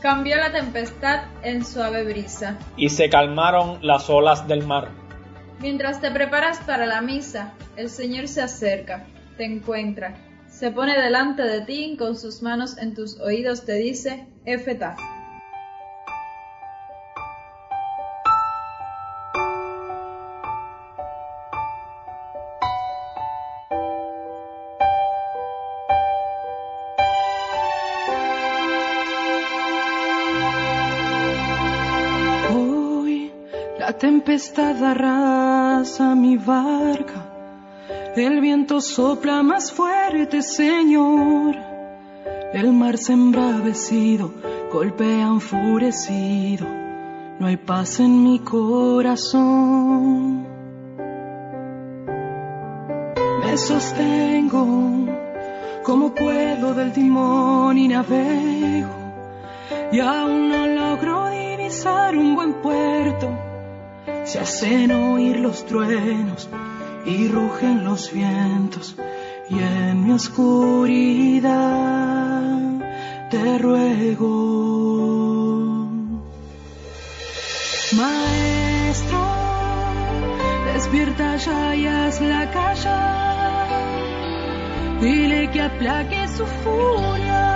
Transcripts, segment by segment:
Cambió la tempestad en suave brisa. Y se calmaron las olas del mar. Mientras te preparas para la misa, el Señor se acerca, te encuentra, se pone delante de ti y con sus manos en tus oídos te dice, Efeta. Tempestad mi barca, el viento sopla más fuerte, Señor. El mar se embravecido, golpea enfurecido, no hay paz en mi corazón. Me sostengo como puedo del timón y navego, y aún no logro divisar un buen puerto se hacen oír los truenos y rugen los vientos y en mi oscuridad te ruego. Maestro, despierta ya y haz la calla, dile que aplaque su furia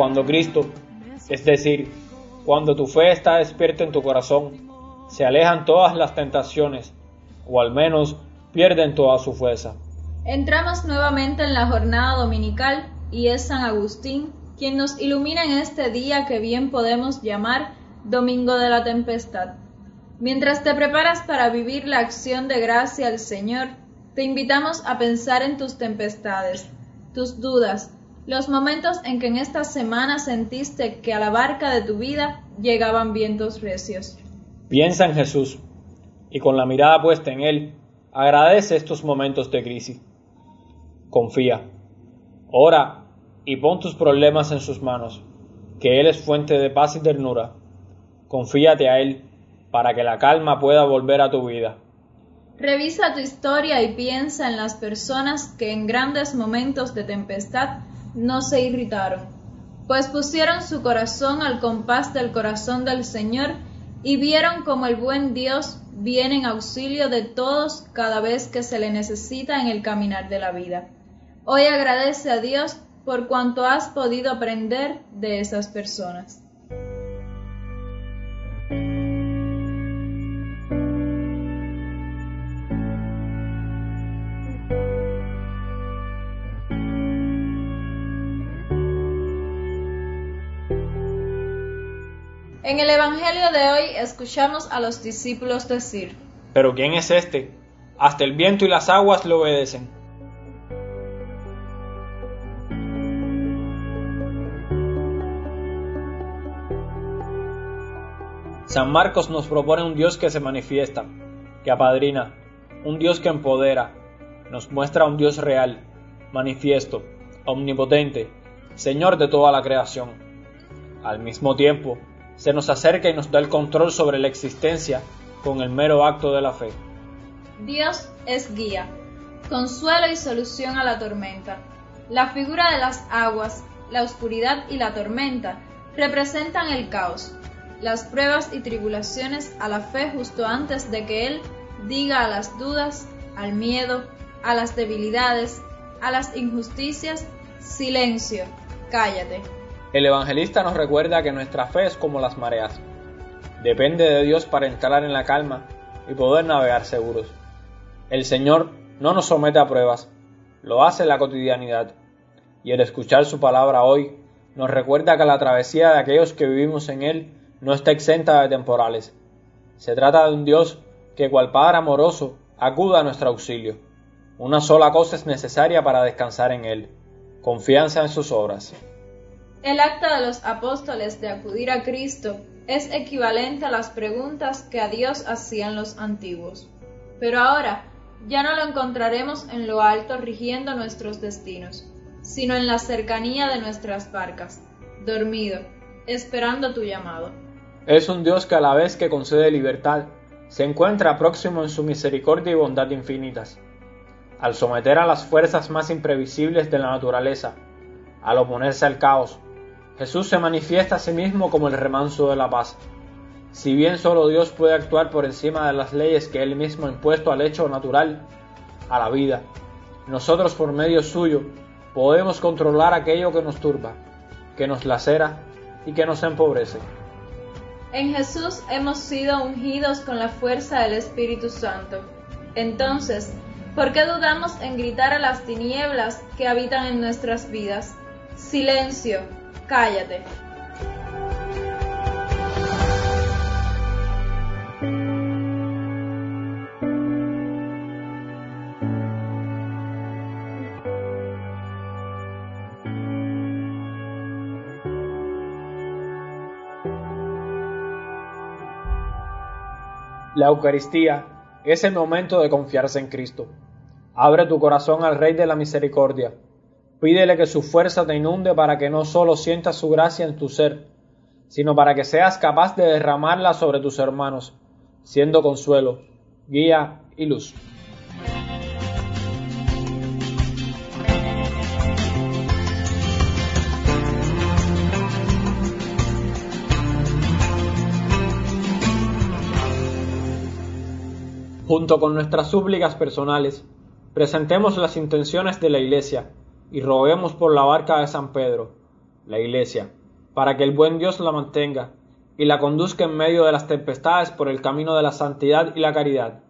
Cuando Cristo, es decir, cuando tu fe está despierta en tu corazón, se alejan todas las tentaciones, o al menos pierden toda su fuerza. Entramos nuevamente en la jornada dominical y es San Agustín quien nos ilumina en este día que bien podemos llamar Domingo de la Tempestad. Mientras te preparas para vivir la acción de gracia al Señor, te invitamos a pensar en tus tempestades, tus dudas, los momentos en que en esta semana sentiste que a la barca de tu vida llegaban vientos recios. Piensa en Jesús y con la mirada puesta en Él, agradece estos momentos de crisis. Confía, ora y pon tus problemas en sus manos, que Él es fuente de paz y ternura. Confíate a Él para que la calma pueda volver a tu vida. Revisa tu historia y piensa en las personas que en grandes momentos de tempestad no se irritaron, pues pusieron su corazón al compás del corazón del Señor y vieron como el buen Dios viene en auxilio de todos cada vez que se le necesita en el caminar de la vida. Hoy agradece a Dios por cuanto has podido aprender de esas personas. En el Evangelio de hoy escuchamos a los discípulos decir, Pero ¿quién es este? Hasta el viento y las aguas le obedecen. San Marcos nos propone un Dios que se manifiesta, que apadrina, un Dios que empodera, nos muestra un Dios real, manifiesto, omnipotente, Señor de toda la creación. Al mismo tiempo, se nos acerca y nos da el control sobre la existencia con el mero acto de la fe. Dios es guía, consuelo y solución a la tormenta. La figura de las aguas, la oscuridad y la tormenta representan el caos, las pruebas y tribulaciones a la fe justo antes de que Él diga a las dudas, al miedo, a las debilidades, a las injusticias, silencio, cállate. El evangelista nos recuerda que nuestra fe es como las mareas. Depende de Dios para entrar en la calma y poder navegar seguros. El Señor no nos somete a pruebas, lo hace la cotidianidad. Y el escuchar su palabra hoy nos recuerda que la travesía de aquellos que vivimos en Él no está exenta de temporales. Se trata de un Dios que, cual Padre amoroso, acuda a nuestro auxilio. Una sola cosa es necesaria para descansar en Él, confianza en sus obras. El acta de los apóstoles de acudir a Cristo es equivalente a las preguntas que a Dios hacían los antiguos. Pero ahora ya no lo encontraremos en lo alto rigiendo nuestros destinos, sino en la cercanía de nuestras barcas, dormido, esperando tu llamado. Es un Dios que a la vez que concede libertad, se encuentra próximo en su misericordia y bondad infinitas. Al someter a las fuerzas más imprevisibles de la naturaleza, al oponerse al caos, Jesús se manifiesta a sí mismo como el remanso de la paz. Si bien solo Dios puede actuar por encima de las leyes que Él mismo ha impuesto al hecho natural, a la vida, nosotros por medio suyo podemos controlar aquello que nos turba, que nos lacera y que nos empobrece. En Jesús hemos sido ungidos con la fuerza del Espíritu Santo. Entonces, ¿por qué dudamos en gritar a las tinieblas que habitan en nuestras vidas? Silencio, Cállate. La Eucaristía es el momento de confiarse en Cristo. Abre tu corazón al Rey de la Misericordia Pídele que su fuerza te inunde para que no solo sientas su gracia en tu ser, sino para que seas capaz de derramarla sobre tus hermanos, siendo consuelo, guía y luz. Junto con nuestras súplicas personales, presentemos las intenciones de la Iglesia y roguemos por la barca de San Pedro, la Iglesia, para que el buen Dios la mantenga y la conduzca en medio de las tempestades por el camino de la santidad y la caridad.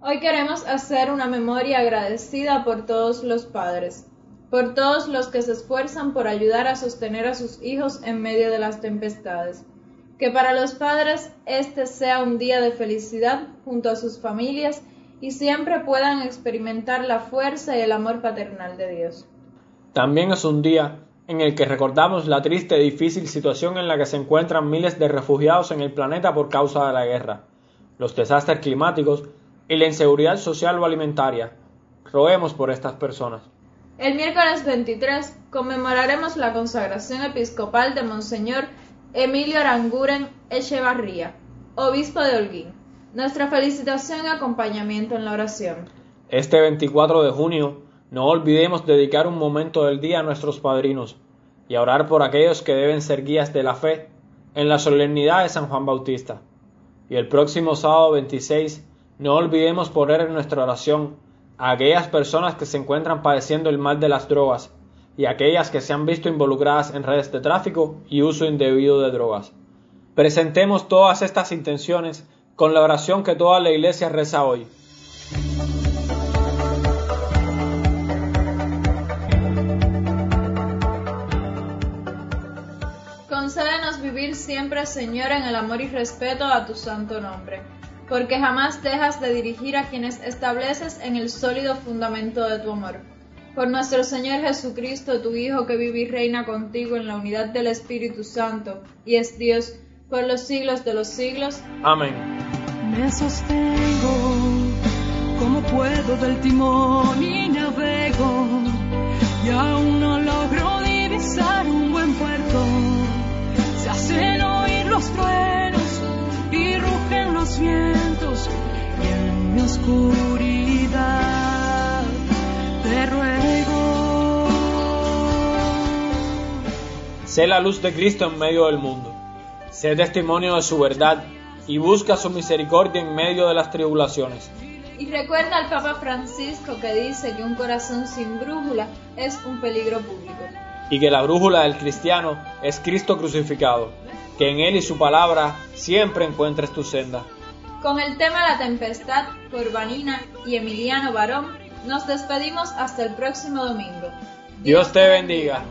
Hoy queremos hacer una memoria agradecida por todos los padres, por todos los que se esfuerzan por ayudar a sostener a sus hijos en medio de las tempestades. Que para los padres este sea un día de felicidad junto a sus familias y siempre puedan experimentar la fuerza y el amor paternal de Dios. También es un día en el que recordamos la triste y difícil situación en la que se encuentran miles de refugiados en el planeta por causa de la guerra, los desastres climáticos y la inseguridad social o alimentaria. Roguemos por estas personas. El miércoles 23 conmemoraremos la consagración episcopal de Monseñor Emilio Aranguren Echevarría, obispo de Holguín. Nuestra felicitación y acompañamiento en la oración. Este 24 de junio no olvidemos dedicar un momento del día a nuestros padrinos y a orar por aquellos que deben ser guías de la fe en la solemnidad de San Juan Bautista. Y el próximo sábado 26 no olvidemos poner en nuestra oración a aquellas personas que se encuentran padeciendo el mal de las drogas y aquellas que se han visto involucradas en redes de tráfico y uso indebido de drogas. Presentemos todas estas intenciones con la oración que toda la iglesia reza hoy. Concédenos vivir siempre, Señor, en el amor y respeto a tu santo nombre, porque jamás dejas de dirigir a quienes estableces en el sólido fundamento de tu amor. Por nuestro Señor Jesucristo, tu Hijo, que vive y reina contigo en la unidad del Espíritu Santo, y es Dios por los siglos de los siglos. Amén. Me sostengo como puedo del timón y navego, y aún no logro divisar un hacen oír los truenos y rugen los vientos y en mi oscuridad te ruego. Sé la luz de Cristo en medio del mundo. Sé testimonio de su verdad y busca su misericordia en medio de las tribulaciones. Y recuerda al Papa Francisco que dice que un corazón sin brújula es un peligro público. Y que la brújula del cristiano es Cristo crucificado, que en Él y su palabra siempre encuentres tu senda. Con el tema La Tempestad por Vanina y Emiliano Barón, nos despedimos hasta el próximo domingo. Dios te bendiga.